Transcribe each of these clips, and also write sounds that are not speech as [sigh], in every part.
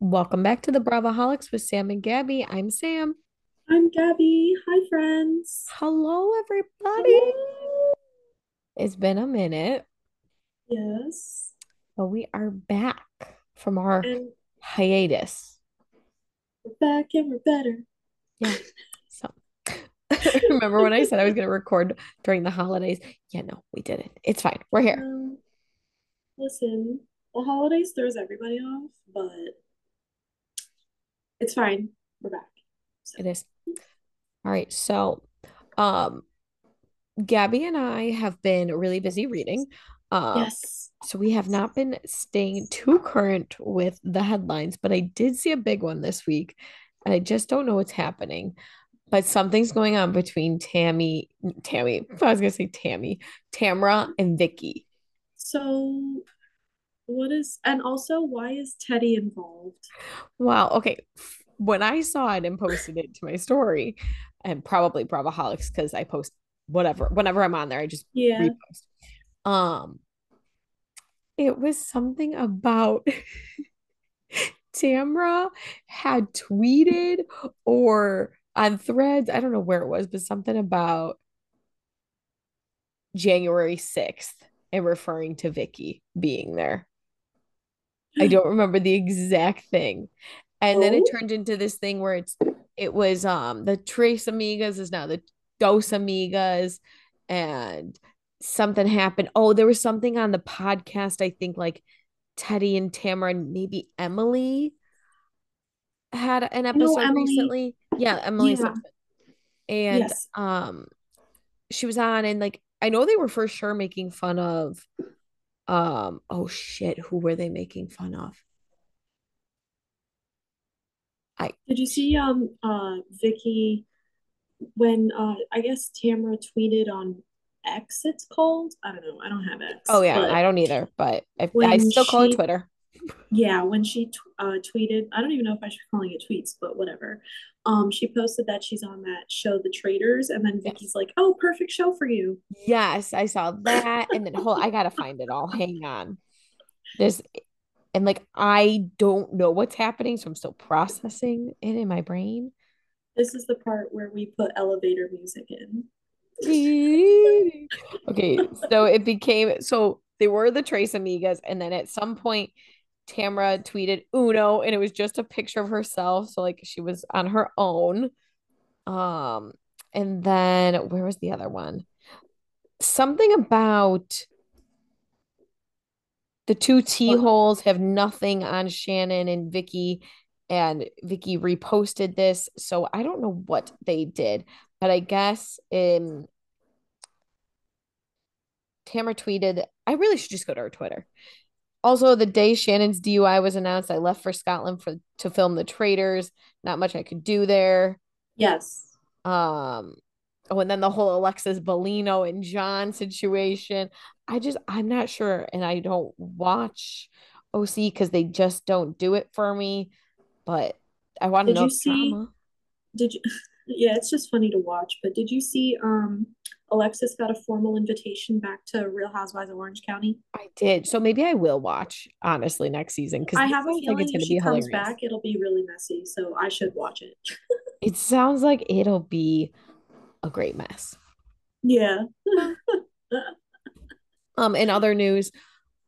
Welcome back to the Bravaholics with Sam and Gabby. I'm Sam. I'm Gabby. Hi, friends. Hello, everybody. It's been a minute, Yes. but we are back from our And hiatus. we're back and we're better. Yeah. [laughs] [laughs] Remember when I said I was going to record during the holidays? Yeah, no, we didn't. It's fine. We're here. Um, listen, the holidays throws everybody off, but it's fine. We're back. So, It is. All right. So, um, Gabby and I have been really busy reading. Um, yes. So we have not been staying too current with the headlines, but I did see a big one this week, and I just don't know what's happening. But something's going on between Tammy, Tammy, I was gonna say Tammy, Tamra, and Vicky. So, what is, and also, why is Teddi involved? Wow. Okay. When I saw it and posted it to my story, and probably Bravaholics because I post whatever, whenever I'm on there, I just Yeah. repost. Um, it was something about [laughs] Tamra had tweeted or on threads, I don't know where it was, but something about January 6th and referring to Vicky being there. I don't remember the exact thing. And then it Oh, turned into this thing where it's it was um the Tres Amigas is now the Dos Amigas and something happened. Oh, there was something on the podcast, I think like Teddi and Tamara and maybe Emily had an episode recently. Yeah, Emily Yeah. And Yes. um she was on and like I know they were for sure making fun of um oh shit, who were they making fun of? I Did you see um uh Vicky when uh I guess Tamara tweeted on X it's called? I don't know. I don't have X. oh yeah, I don't either, but I when still call it Twitter. Yeah, when she t uh tweeted, I don't even know if I should be calling it tweets, but whatever. Um, she posted that she's on that show, The Traitors, and then Yes. Vicky's like, "Oh, perfect show for you." Yes, I saw that and then hold I gotta find it all. Hang on. There's and like I don't know what's happening, so I'm still processing it in my brain. This is the part where we put elevator music in. [laughs] Okay, [laughs] so it became so they were the Tres Amigas, and then at some point Tamara tweeted Uno, and it was just a picture of herself, so like she was on her own. Um, and then where was the other one? Something about the two T holes have nothing on Shannon and Vicky, and Vicky reposted this, so I don't know what they did, but I guess um Tamara tweeted, I really should just go to her Twitter. Also, the day Shannon's DUI was announced, I left for Scotland for to film The Traitors. Not much I could do there. Yes. Um, oh, and then the whole Alexis Bellino and John situation. I just I'm not sure, and I don't watch OC because they just don't do it for me. But I want to know you see? drama. Did you? [laughs] Yeah, it's just funny to watch. But did you see? Um, Alexis got a formal invitation back to Real Housewives of Orange County. I did, so maybe I will watch honestly next season because I have a like it's feeling to she be comes hilarious. back, it'll be really messy. So I should watch it. [laughs] It sounds like it'll be a great mess. Yeah. [laughs] Um, in other news,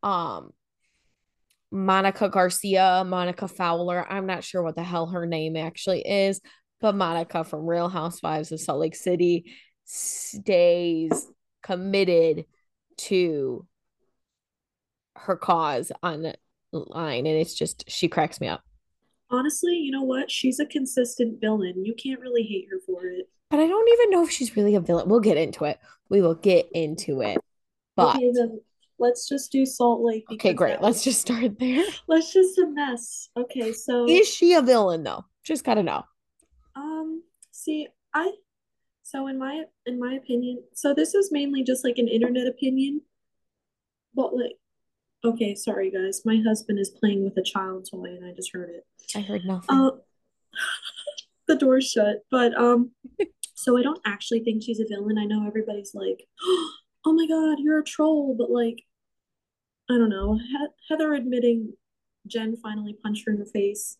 um, Monica Garcia, Monica Fowler, I'm not sure what the hell her name actually is, but Monica from Real Housewives of Salt Lake City stays committed to her cause online, and it's just she cracks me up. Honestly, you know what? She's a consistent villain. You can't really hate her for it. But I don't even know if she's really a villain. We'll get into it. We will get into it. But Okay, let's just do Salt Lake okay, great. Let's just start there. [laughs] let's just a mess. Okay, so Is she a villain though? Just gotta know. um see I so in my in my opinion, so this is mainly just like an internet opinion, but like okay, sorry guys. My husband is playing with a child toy and I just heard it. I heard nothing. Uh [laughs] the door's shut, but um so I don't actually think she's a villain. I know everybody's like, [gasps] "Oh my god, you're a troll," but like, I don't know. He- Heather admitting Jen finally punched her in the face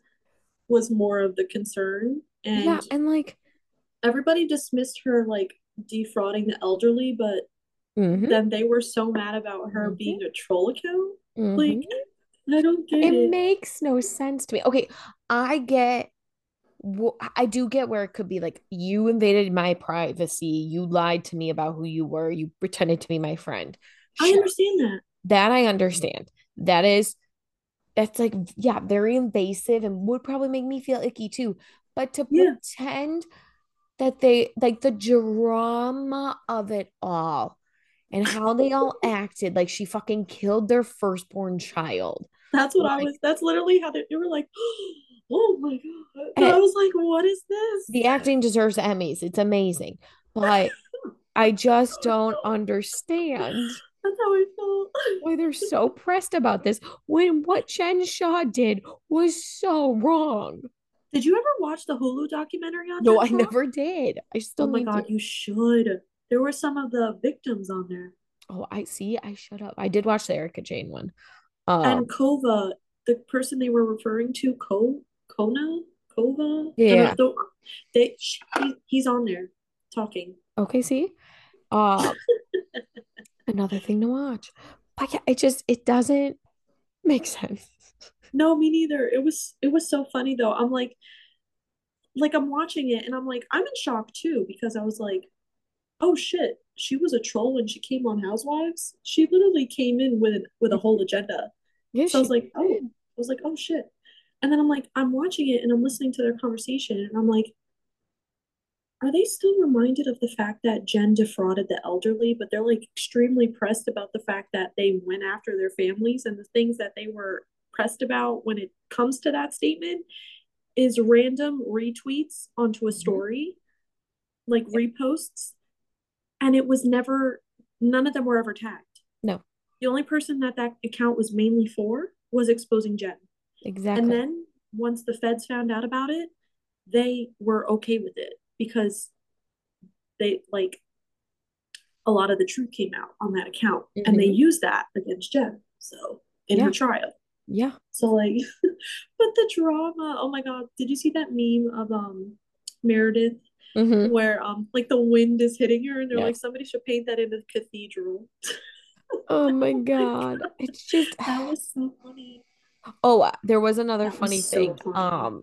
was more of the concern, And Yeah, and like, everybody dismissed her like defrauding the elderly, but hmm then they were so mad about her hmm being a troll account. Like, hmm I don't get It it. makes no sense to me. Okay, I get, I do get where it could be like you invaded my privacy, you lied to me about who you were, you pretended to be my friend. I understand that. that I understand. That is, that's like, yeah, very invasive and would probably make me feel icky too. But to Yeah, pretend that they like the drama of it all and how they all [laughs] acted like she fucking killed their firstborn child. that's what I was. That's literally how they, they were like, [gasps] oh my God. And I was like, what is this? the acting deserves Emmys. It's amazing. But [laughs] I just don't understand That's how I felt. why they're so [laughs] pressed about this when what Jen Shah did was so wrong. Did you ever watch the Hulu documentary on No, I never did. I Oh still my need to. God, you should. There were some of the victims on there. Oh, I see. I shut up. I did watch the Erika Jayne one. Um, And Kova, the person they were referring to, Ko Kona? Kova? Yeah. know. They, she, he's on there talking. Okay, see. Um, [laughs] another thing to watch. But yeah, it just it doesn't make sense. No, me neither. It was it was so funny though. I'm like like I'm watching it and I'm like I'm in shock too because I was like, oh shit, she was a troll when she came on Housewives. She literally came in with with a whole agenda. Yeah, So I was like, oh. I was like, oh shit. And then I'm like, I'm watching it and I'm listening to their conversation and I'm like, are they still reminded of the fact that Jen defrauded the elderly, but they're like extremely pressed about the fact that they went after their families and the things that they were pressed about when it comes to that statement is random retweets onto a Mhm. story, like reposts, and it was never none of them were ever tagged. No, The only person that that account was mainly for was exposing Jen. Exactly. And then once the feds found out about it, they were okay with it because they like a lot of the truth came out on that account and they Mhm. used that against Jen. So in her trial. Yeah. So like [laughs] but the drama, oh my god, did you see that meme of um Meredith hmm where um like the wind is hitting her and they're like somebody should paint that in a cathedral. [laughs] Oh my God. It's just [laughs] That was so funny. oh, uh, there was another That funny was so thing. funny. Um,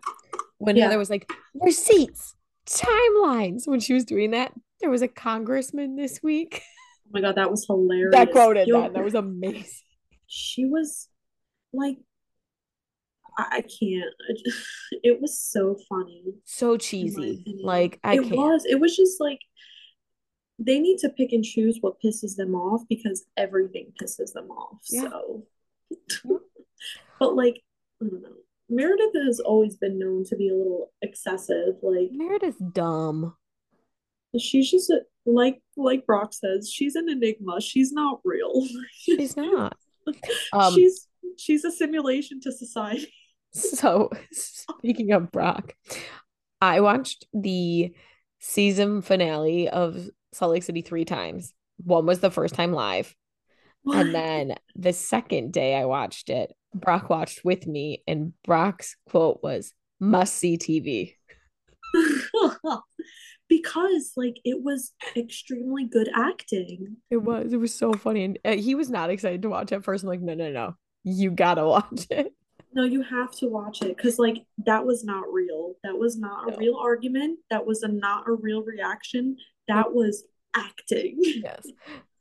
when Yeah. Heather was like, receipts, timelines, when she was doing that, there was a congressman this week Oh my god, that was hilarious. that quoted Yo, that. That was amazing. she was like I, can't. I just, [laughs] it was so funny So cheesy. Like, I It can't. was. It was just like they need to pick and choose what pisses them off because everything pisses them off. Yeah. So, [laughs] but like I don't know. Meredith has always been known to be a little excessive. Like Meredith's dumb. she's just a, like like Brock says, she's an enigma. She's not real. She's [laughs] not. Um, she's she's a simulation to society. [laughs] so speaking of Brock, I watched the season finale of Salt Lake City three times. One was the first time live. And then the second day I watched it, Brock watched with me, and Brock's quote was must see TV. [laughs] because like it was extremely good acting. It was, it was so funny. And uh, he was not excited to watch at first. I'm like, no, no, no, you gotta [laughs] watch it. No, you have to watch it because like that was not real. That was not a real argument. That was a not a real reaction. That was acting. [laughs] Yes.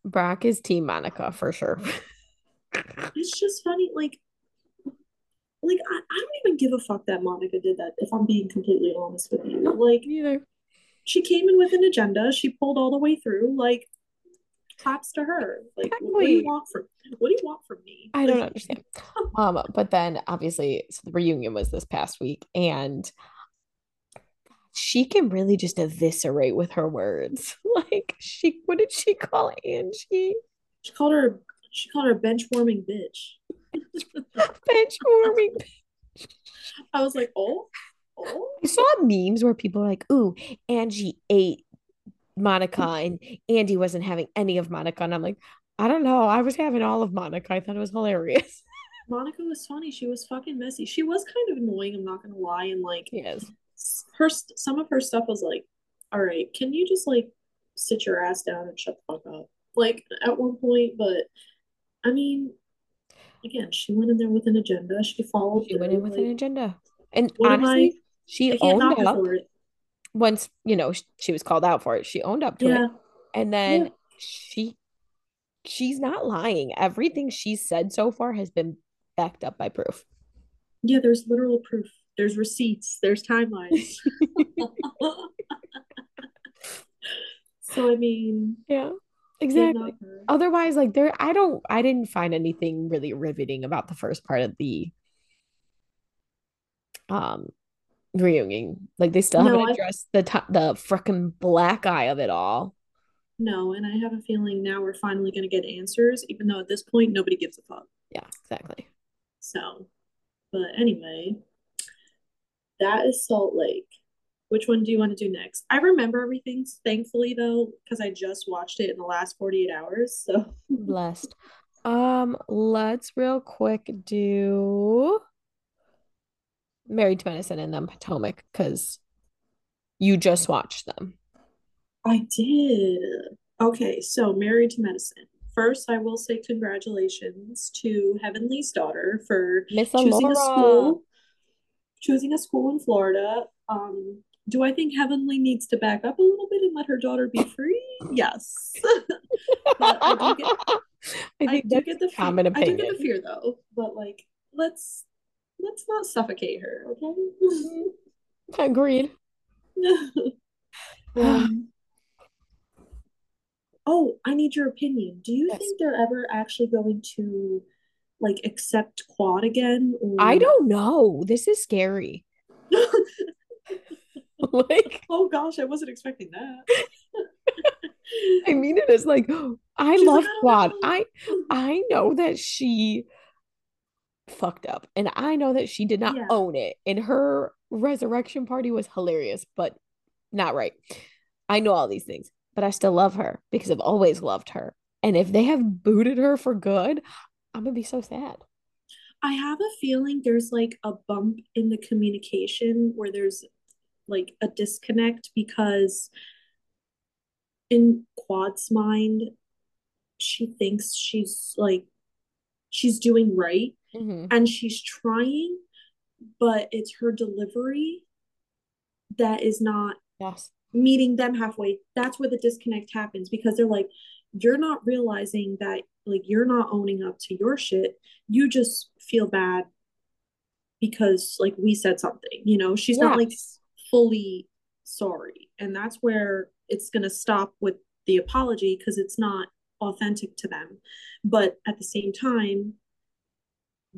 Brock is Team Monica for sure. [laughs] It's just funny, like like I, I don't even give a fuck that Monica did that, if I'm being completely honest with you. Like Neither. she came in with an agenda, she pulled all the way through, like props to her. Like what do you Exactly. want from what do you want from me? I don't understand. [laughs] Um, but then obviously, so the reunion was this past week, and she can really just eviscerate with her words. [laughs] Like she, what did she call Angie? She called her she called her a bench warming bitch. [laughs] Bench warming. I was like, oh, Oh, I saw memes where people are like, "Ooh, Angie ate Monica, mm. and Andy wasn't having any of Monica," and I'm like, I don't know. I was having all of Monica. I thought it was hilarious. [laughs] Monica was funny. She was fucking messy. She was kind of annoying. I'm not gonna lie. And like, Yes. her some of her stuff was like, all right, can you just like sit your ass down and shut the fuck up? Like at one point, but I mean, again, she went in there with an agenda. She followed. She went in with like, an agenda. And am I? she I owned up it. Once, you know, she was called out for it. She owned up to Yeah, it. And yeah, then she she's not lying. Everything she's said so far has been backed up by proof. yeah. There's literal proof. There's receipts. There's timelines. [laughs] so I mean, Yeah, exactly. Otherwise, like there, I don't, I didn't find anything really riveting about the first part of the um reunion. Like they still haven't No, I addressed the t the freaking black eye of it all. no, and I have a feeling now we're finally gonna get answers, even though at this point nobody gives a fuck. Yeah, exactly. So, but anyway, that is Salt Lake. Which one do you want to do next? I remember everything, thankfully, though, because I just watched it in the last 48 hours. So, [laughs] Blessed. Um, let's real quick do Married to Medicine and then Potomac because you just watched them. I did. Okay, so Married to Medicine. First, I will say congratulations to Heavenly's daughter for Miss choosing a school, choosing a school in Florida. Um, do I think Heavenly needs to back up a little bit and let her daughter be free? Yes. [laughs] I do get I I do get the fear. I do get the fear though, but like let's let's not suffocate her, okay? Agreed. [laughs] um oh, I need your opinion. Do you Yes. think they're ever actually going to like accept quad again I don't know. This is scary. [laughs] Like, [laughs] oh gosh, I wasn't expecting that. I mean it is like [gasps] I She's love like, I Quad. know. I I know that she fucked up and I know that she did not Yeah. own it. And her resurrection party was hilarious, but not right. I know all these things, but I still love her because I've always loved her. And if they have booted her for good, I'm gonna be so sad. I have a feeling there's like a bump in the communication where there's like a disconnect because in Quad's mind, she thinks she's like she's doing right Mhm. and she's trying, but it's her delivery that is not Yes. meeting them halfway. That's where the disconnect happens because they're like, you're not realizing that like you're not owning up to your shit. You just feel bad because like we said something, you know, she's not like fully sorry. And that's where it's going to stop with the apology because it's not authentic to them. But at the same time,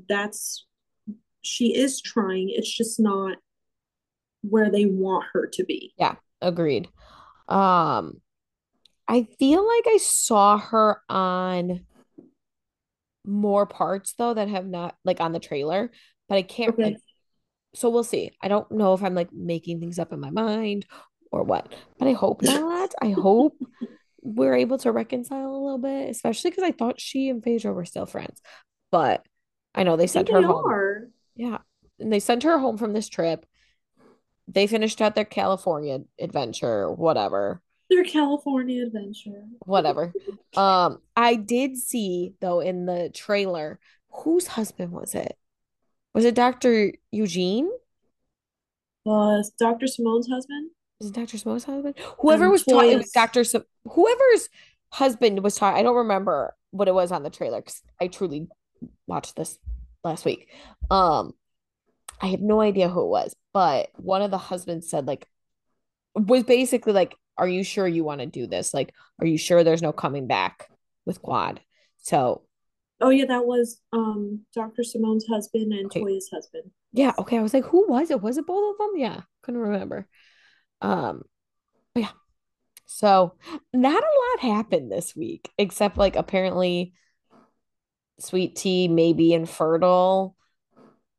that's she is trying. It's just not where they want her to be. Yeah, agreed. Um, I feel like I saw her on more parts though that have not like on the trailer, but I can't Okay. like so we'll see. I don't know if I'm like making things up in my mind or what, but I hope [laughs] not. I hope we're able to reconcile a little bit, especially because I thought she and Phaedra were still friends. But I know they sent her they home. are. Yeah. And they sent her home from this trip. They finished out their California adventure, whatever. Their California adventure. whatever. [laughs] Um, I did see though in the trailer, whose husband was it? Was it Dr. Eugene? Uh, Dr. Simone's husband. Was it Dr. Simo's husband? Whoever And was talking, was Dr. Sim- whoever's husband was talking. I don't remember what it was on the trailer because I truly watched this last week. Um, I have no idea who it was, but one of the husbands said like was basically like, "Are you sure you want to do this? Like, are you sure there's no coming back with Quad?" So Oh yeah, that was um Dr. Simone's husband and Okay. Toya's husband. Yeah, okay. I was like, who was it? Was it both of them? Yeah, couldn't remember. Um, but yeah. So not a lot happened this week, except like apparently Sweet Tea may be infertile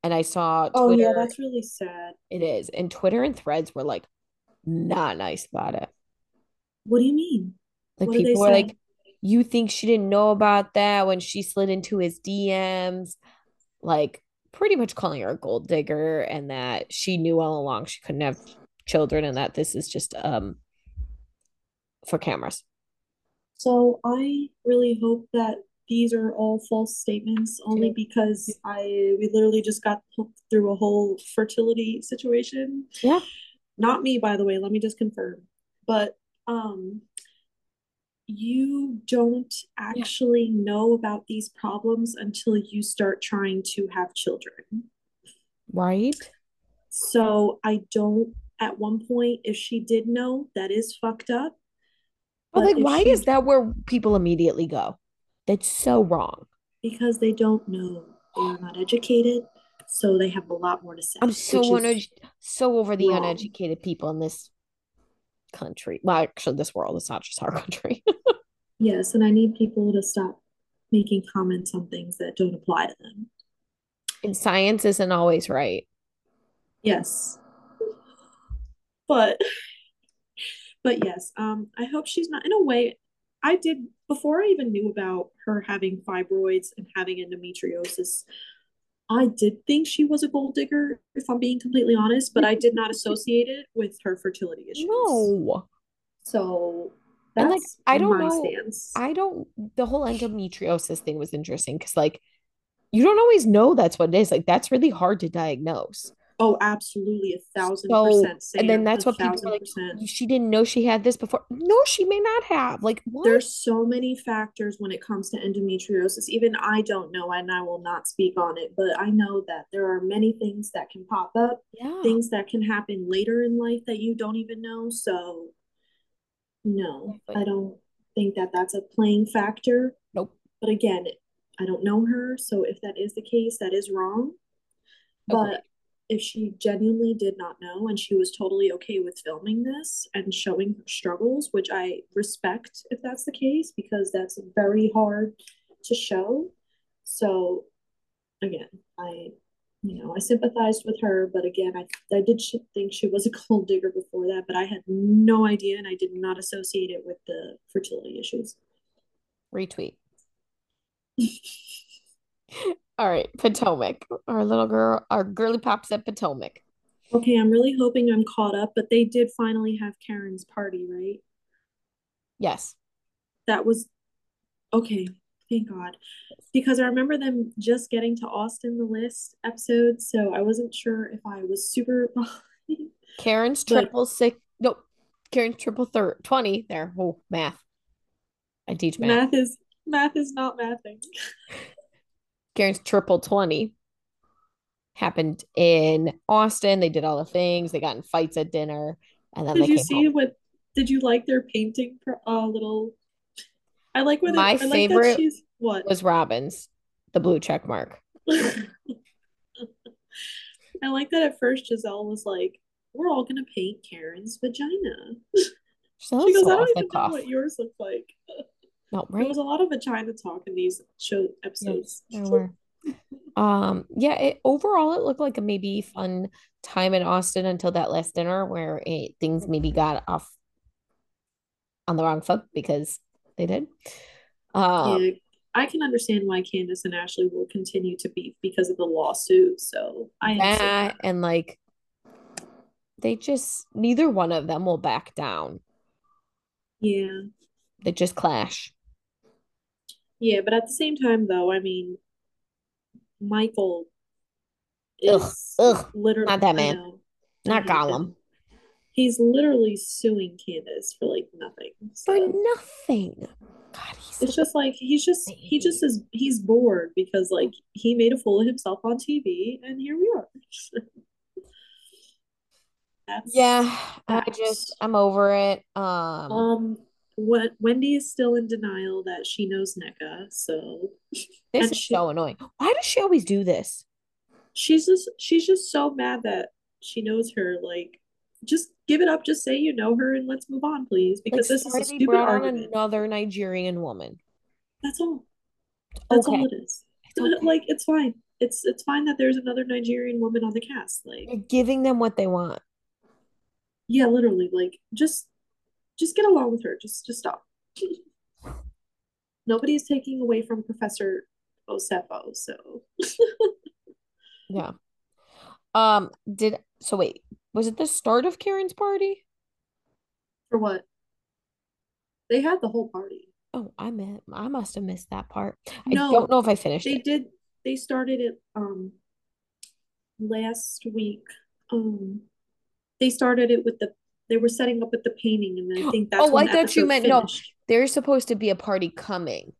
And I saw Oh yeah, that's really sad. it is, and Twitter and threads were like not nice about it. What do you mean? Like What people were like, you think she didn't know about that when she slid into his DMs, like pretty much calling her a gold digger and that she knew all along she couldn't have children and that this is just um for cameras. So I really hope that these are all false statements only because I we literally just got through a whole fertility situation. Yeah. Not me, by the way, let me just confirm. But um you don't actually know about these problems until you start trying to have children. Right? So I don't at one point if she did know, that is fucked up. But But like, why she is that where people immediately go? That's so wrong. because they don't know. They are not educated, so they have a lot more to say. I'm so unedu- so over the wrong. uneducated people in this country. Well, actually, this world. is not just our [laughs] country. yes, and I need people to stop making comments on things that don't apply to them. and science isn't always right. Yes. But but yes, um I hope she's not in a way I did before I even knew about her having fibroids and having endometriosis. I did think she was a gold digger, if I'm being completely honest, but I did not associate it with her fertility issues. No. So And, like, that's I don't my know- stance. I don't the whole endometriosis thing was interesting because like you don't always know that's what it is. Like that's really hard to diagnose. Oh, absolutely, a thousand So percent. and then that's what people are like, percent. she didn't know she had this before. No, she may not have. Like what? There's so many factors when it comes to endometriosis. Even I don't know, and I will not speak on it, but I know that there are many things that can pop up, yeah. things that can happen later in life that you don't even know. So, no, I don't think that that's a playing factor. Nope. But again, I don't know her, so if that is the case, that is wrong. But if she genuinely did not know and she was totally okay with filming this and showing her struggles, which I respect if that's the case, because that's very hard to show. So again, I you know, I sympathized with her, but again, I I did sh- think she was a gold digger before that, but I had no idea and I did not associate it with the fertility issues. Retweet. [laughs] All right, Potomac. Our little girl, our girly pops at Potomac. Okay, I'm really hoping I'm caught up, but they did finally have Karen's party, right? Yes. that was okay thank god because i remember them just getting to austin the list episode so i wasn't sure if i was super [laughs] Karen's But- triple six. Nope. Karen's triple third. 20. There. Oh, math. I teach math. math is math is not mathing [laughs] Karen's triple 20 happened in Austin. They did all the things. They got in fights at dinner. And then did you see home. what did you like their painting for a little i like where they, My I like that favorite she's what was Robin's, the blue check mark. [laughs] i like that at first gizelle was like we're all gonna paint karen's vagina [laughs] She goes i don't even know what yours look like [laughs] No, There was a lot of vagina talk in these show episodes. There were. [laughs] Um, yeah, it overall it looked like a maybe fun time in Austin until that last dinner where it, things maybe got off on the wrong foot because they did. Um, yeah, I can understand why Candiace and Ashley will continue to beef because of the lawsuit. So I understand that that. and like they just neither one of them will back down. Yeah, They just clash. Yeah, but at the same time, though, I mean, Michael Ugh, is ugh, literally not that man. know, Not. Gollum. He's literally suing Candiace for like nothing. For So nothing. God, he's it's just like he's just he just Baby. is he's bored because like he made a fool of himself on TV, and here we are. [laughs] Yeah, I just I'm over it. Um Um, what Wendy is still in denial that she knows Nneka, so this is she- so annoying. Why does she always do this? she's just she's just so mad that she knows her. Like, just give it up. Just say you know her and let's move on, please, Like, because this is a stupid brought on another Nigerian woman. That's all. That's Okay. all it is. It's okay. [laughs] Like, it's fine. it's it's fine that there's another Nigerian woman on the cast. Like, You're giving them what they want. yeah, literally, like just just get along with her. Just just stop. [laughs] Nobody's taking away from Professor Osefo, so [laughs] Yeah. Um, did so wait, was it the start of Karen's party? for what? They had the whole party. Oh, I meant I must have missed that part. I No, don't know if I finished they it. did they started it um last week. Um they started it with the they were setting up with the painting and then I [gasps] think that's Oh, I thought you meant no. finished. There's supposed to be a party coming.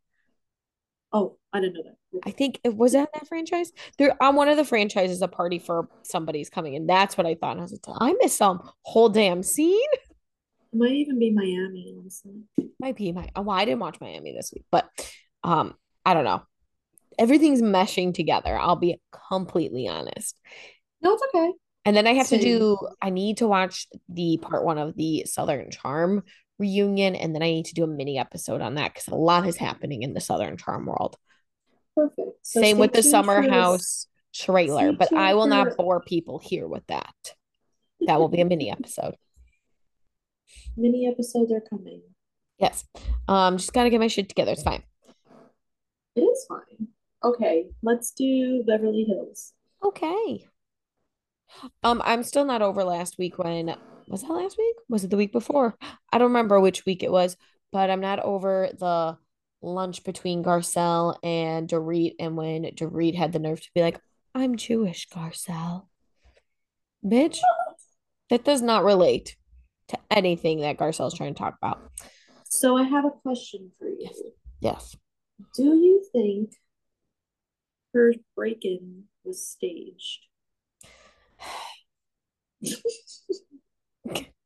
Oh, I didn't know that. I think it was that that franchise. There on one of the franchises, a party for somebody's coming, and that's what I thought. And I was like, I missed some whole damn scene. It might even be Miami, honestly. Might be my. Well, I didn't watch Miami this week, but um, I don't know. Everything's meshing together. I'll be completely honest. No, it's okay. And then I have to do. I need to watch the part one of the Southern Charm reunion, and then I need to do a mini episode on that because a lot is happening in the Southern Charm world. Perfect. So Same with the Summer. House trailer, but I will not for- bore people here with that. That will be a mini episode. [laughs] Mini episodes are coming. Yes. Um, just gotta get my shit together. It's fine. It is fine. Okay, let's do Beverly Hills. Okay. Um, I'm still not over last week when was that last week? Was it the week before? I don't remember which week it was, but I'm not over the lunch between Garcelle and Dorit and when Dorit had the nerve to be like, I'm Jewish, Garcelle. Bitch, that does not relate to anything that Garcelle's trying to talk about. So I have a question for you. Yes. Do you think her break-in was staged?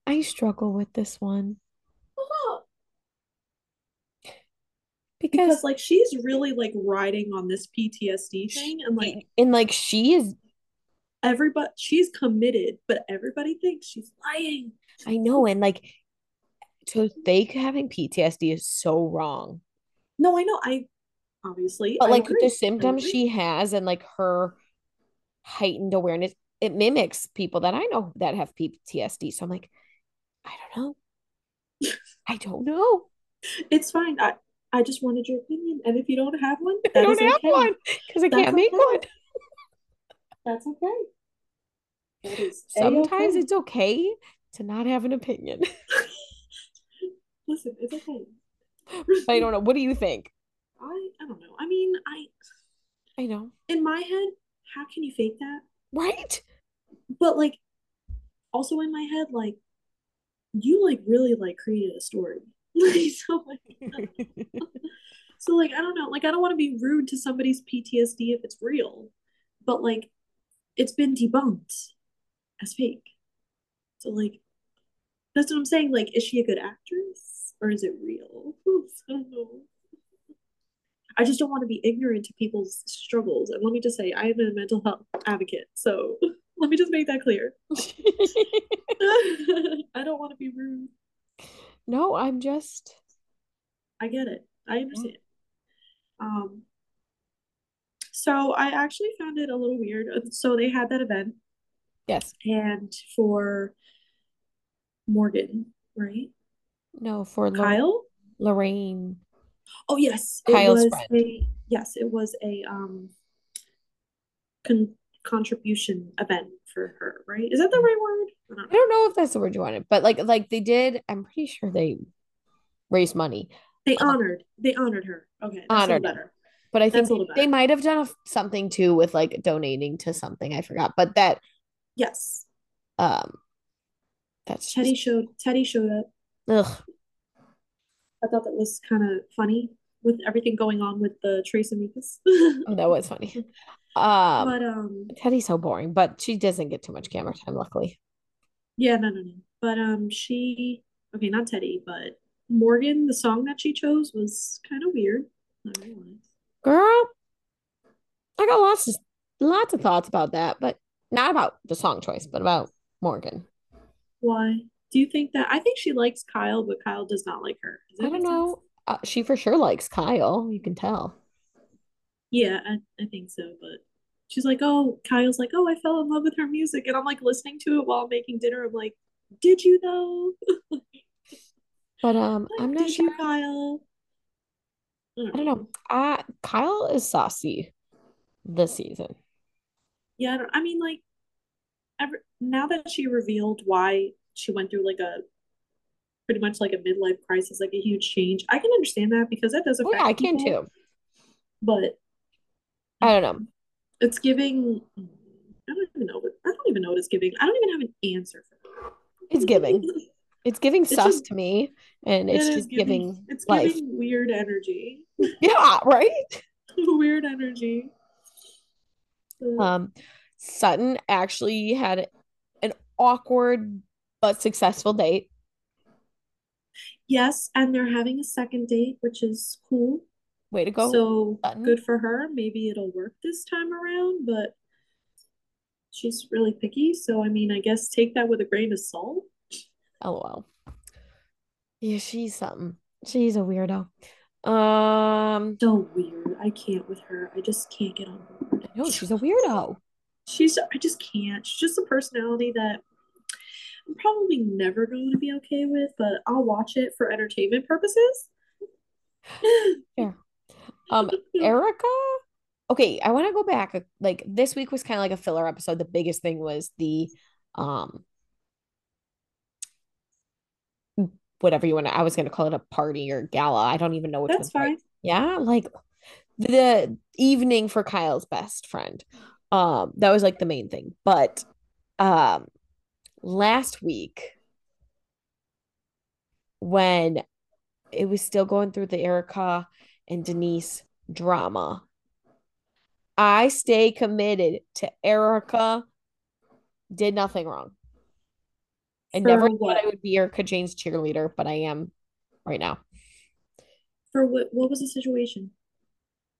I struggle with this one because, Because like she's really like riding on this PTSD thing and like and like she is everybody she's committed, but everybody thinks she's lying. I know and like to think having PTSD is so wrong. No, I know. I obviously But I like agree. the symptoms she has and like her heightened awareness, it mimics people that I know that have PTSD. So I'm like, I don't know. [laughs] I don't know. It's fine. I I just wanted your opinion, and if you don't have one, I don't is have okay. one because I That's can't make okay. one. [laughs] That's okay. That is Sometimes A-okay. it's okay to not have an opinion. [laughs] Listen, it's okay. I don't know. What do you think? I I don't know. I mean, I I know. in my head, how can you fake that? Right? But like, also in my head, like, you like really like created a story. [laughs] Like, so like, [laughs] so like, I don't know. Like, I don't want to be rude to somebody's PTSD if it's real, but like, it's been debunked as fake. So like, that's what I'm saying. Like, is she a good actress or is it real? I don't know. I just don't want to be ignorant to people's struggles. And let me just say, I am a mental health advocate. So [laughs] let me just make that clear. [laughs] [laughs] I don't want to be rude. no, I'm just I get it. I understand. Um, so I actually found it a little weird. Uh, So they had that event, yes. and for Morgan, right? No, for Lor- Kyle? Lorraine. Oh yes, it Kyle's was friend. a yes, it was a um con contribution event for her, right? Is that the right word? I don't I don't know if that's the word you wanted, but like like they did, I'm pretty sure they raised money. They honored they honored her. Okay, that's Honored better. But I think they might have done a, something too with like donating to something. I forgot. But that Yes. um that's Teddi just showed Teddi showed up. ugh. I thought that was kind of funny with everything going on with the Tres Amigas. [laughs] Oh, that was funny. Um But um Teddi's so boring, but she doesn't get too much camera time, luckily. yeah, no no no. But um she okay, not Teddi, but Morgan, the song that she chose was kind of weird. Not gonna lie. Girl, I got lots of lots of thoughts about that, but not about the song choice, but about Morgan. Why? Do you think that I think she likes Kyle, but Kyle does not like her? I don't know. sense? Uh, she for sure likes Kyle. You can tell. Yeah, I, I think so, but she's like, oh, Kyle's like, oh, I fell in love with her music, and I'm like listening to it while making dinner. I'm like, did you though? [laughs] But um, I'm not sure. you, Kyle? I don't know. I Kyle is saucy this season. Yeah, I, don't, I mean, like, ever now that she revealed why she went through like a pretty much like a midlife crisis, like a huge change, I can understand that because that does Oh affect yeah, I can people. too. But I don't know. it's giving. I don't even know. What, I don't even know what it's giving. I don't even have an answer for That. It's giving. [laughs] It's giving It's sus just- to me, and it's just giving. giving It's life. giving weird energy. [laughs] Yeah, right. [laughs] weird energy. Um, Sutton actually had an awkward but successful date. Yes, and they're having a second date, which is cool. Way to go, So Sutton. good for her. Maybe it'll work this time around, but she's really picky. So I mean, I guess take that with a grain of salt. LOL. Yeah, she's something. She's a weirdo. Um, So weird. I can't with her. I just can't get on board. no, she's a weirdo. She's I just can't. She's just a personality that I'm probably never going to be okay with, but I'll watch it for entertainment purposes. [laughs] Yeah. Um, Erika. Okay, I want to go back. Like this week was kind of like a filler episode. The biggest thing was the um whatever you want to I was gonna call it a party or gala. I don't even know which That's one's right. fine. Yeah, like the evening for Kyle's best friend. Um, that was like the main thing. But um last week when it was still going through the Erika and Denise drama, I stay committed to Erika did nothing wrong. I For never thought? I would be Erika Jayne's cheerleader, but I am right now. For what? What was the situation?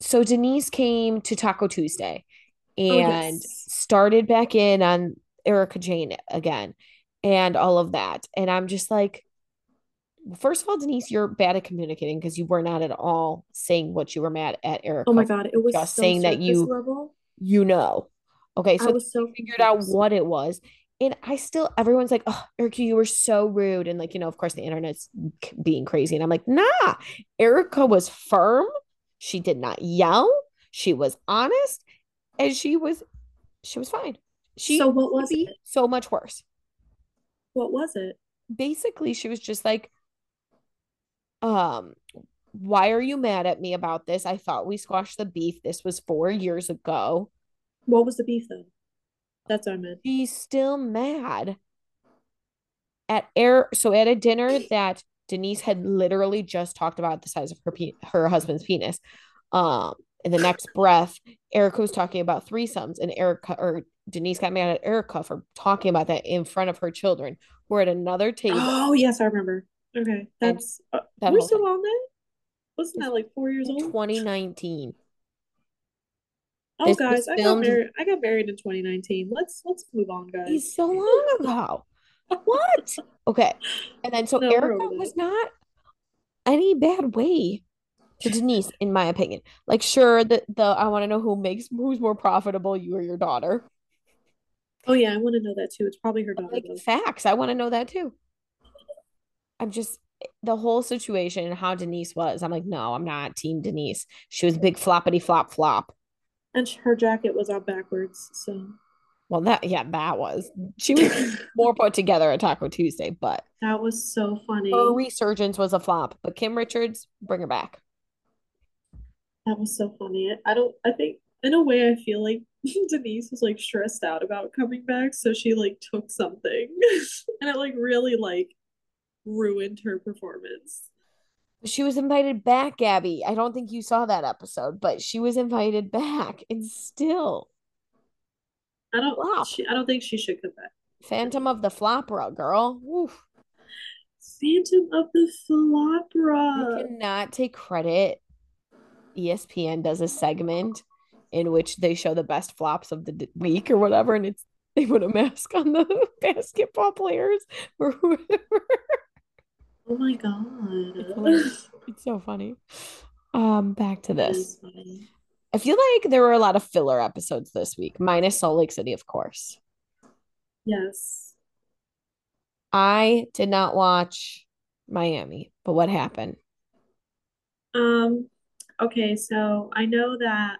So Denise came to Taco Tuesday Oh, and yes. started back in on Erika Jayne again and all of that. And I'm just like, first of all, Denise, you're bad at communicating because you were not at all saying what you were mad at Erika. Oh my God, it was Just so saying that you- level. You know. Okay, So, I was so figured out what it was. And I still, everyone's like, oh, Erika, you were so rude. And like, you know, of course, the internet's being crazy. And I'm like, nah, Erika was firm. She did not yell. She was honest. And she was, she was fine. She So what was it? so much worse. What was it? Basically, she was just like, um, why are you mad at me about this? I thought we squashed the beef. This was four years ago. What was the beef though? That's what I meant. she's still mad at air so at a dinner [clears throat] that Denise had literally just talked about the size of her pe- her husband's penis um in the next breath Erika was talking about threesomes and Erika or Denise got mad at Erika for talking about that in front of her children we're at another table Oh yes, I remember. Okay, that's uh, that we're still on that. Wasn't that like four years old? 2019 Oh this guys, I got married. I got married in 2019. Let's let's move on, guys. It's so long ago. What? [laughs] Okay. And then so No, Erika was not any bad way to Denise, in my opinion. Like, sure, the the I want to know who makes who's more profitable, you or your daughter. Oh yeah, I want to know that too. It's probably her daughter Like facts. I want to know that too. I'm just the whole situation and how Denise was. I'm like, no, I'm not team Denise. She was big floppity flop flop. And her jacket was out backwards, so Well, that yeah, that was she was [laughs] more put together at Taco Tuesday, but that was so funny. her resurgence was a flop. But Kim Richards, bring her back. That was so funny. I don't. I think in a way, I feel like [laughs] Denise was like stressed out about coming back, so she like took something, [laughs] and it like really like ruined her performance. She was invited back, Gabby. I don't think you saw that episode, but she was invited back and still I don't. Flop. She, I don't think she should come back. Phantom of the Flopera, girl. Woof. Phantom of the You Philopera. cannot take credit. ESPN does a segment in which they show the best flops of the d- week or whatever, and it's they put a mask on the [laughs] basketball players or whoever. Oh my god. It's. It's so funny. Um, back to this. I feel like there were a lot of filler episodes this week, minus Salt Lake City, of course. Yes. I did not watch Miami, but what happened? Um, okay, so I know that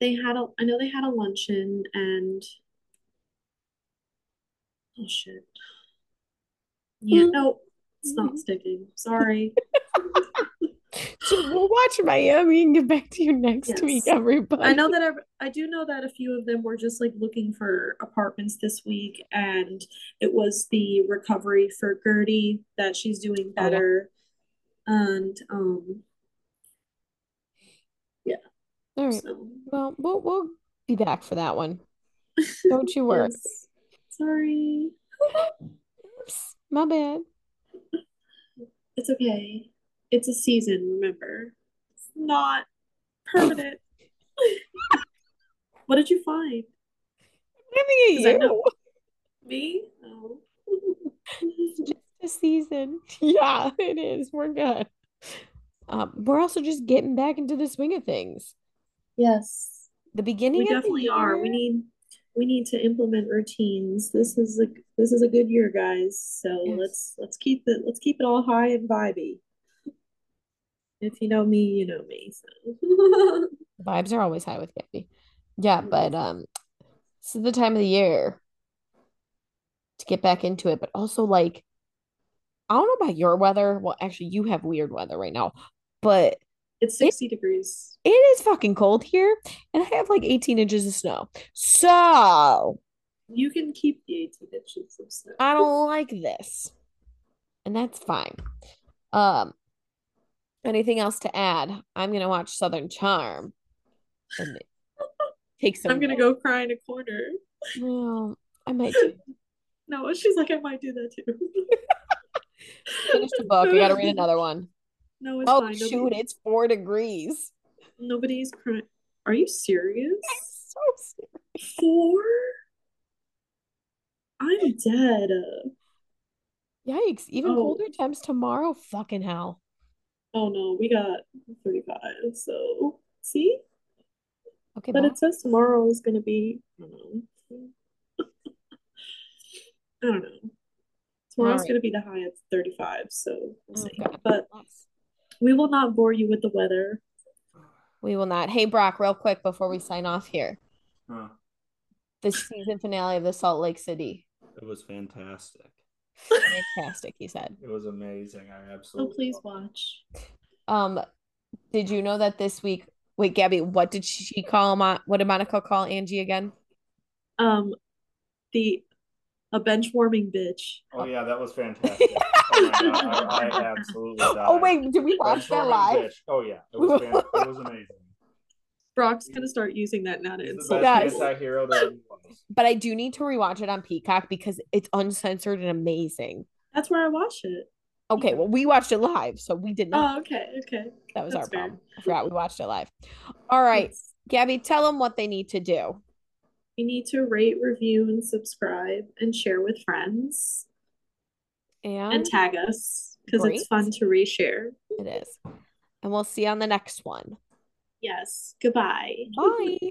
they had a I know they had a luncheon and oh shit. Yeah, no, it's not sticking. Sorry. [laughs] So we'll watch Miami and get back to you next Yes. week, everybody. I know that ev- I do know that a few of them were just like looking for apartments this week, and it was the recovery for Guerdy that she's doing Oh, better. And um, All right. so Well, we'll we'll be back for that one. [laughs] Don't you worry. yes. Sorry. [laughs] Oops, my bad. It's okay. It's a season, remember. It's not permanent. [laughs] What did you find? I at you. Me? Oh. a season. Yeah, it is. We're good. Um, we're also just getting back into the swing of things. Yes. The beginning We of the definitely are. We need we need to implement routines. This is a this is a good year, guys. So Yes. let's let's keep it let's keep it all high and vibey. If you know me, you know me. So [laughs] vibes are always high with Gabby. Yeah, but um, this is the time of the year to get back into it. But also, like, I don't know about your weather. Well, actually, you have weird weather right now, but it's 60 degrees. it is fucking cold here, and I have like 18 inches of snow. So You can keep the 18 inches of snow. I don't like this, and that's fine. Um, anything else to add? I'm gonna watch Southern Charm and [laughs] take some. I'm gonna go cry in a corner. Well, I might do. [laughs] No, she's like, I might do that too. [laughs] finish the book. We gotta read another one. No, it's Oh fine. shoot, Nobody, it's four degrees. nobody's crying. Are you serious? I'm so serious. Four? I'm dead. Yikes! Even Oh. colder temps tomorrow. Fucking hell. Oh no, we got 35. So, see? Okay, But bye. it says tomorrow is gonna be, I don't know. [laughs] I don't know. Tomorrow's Alright. gonna be the high of 35, so we'll oh, see. Okay. But we will not bore you with the weather. We will not. Hey Brock, real quick before we sign off here. Huh. The season finale of the Salt Lake City. It was fantastic. Fantastic, he said. It was amazing. I absolutely. Oh, please watch. Um, did you know that this week? Wait, Gabby, what did she call Mon- what did Monica call Angie again? Um, the a bench warming bitch. Oh yeah, that was fantastic. [laughs] oh I, I absolutely died. [laughs] Oh wait, did we watch that live? bitch. Oh yeah, it was fan- it was amazing. [laughs] Brock's gonna start using that now to He's insult the best Yes. anti-hero there ever was. But I do need to rewatch it on Peacock because it's uncensored and amazing. That's where I watch it. Okay, well, we watched it live, so we did not. Oh, okay, okay. that was that's our fair. problem. I forgot we watched it live. All right, Yes. Gabby, tell them what they need to do. You need to rate, review, and subscribe and share with friends And, and tag us because it's fun to reshare. it is. And we'll see you on the next one. Yes. Goodbye. Bye.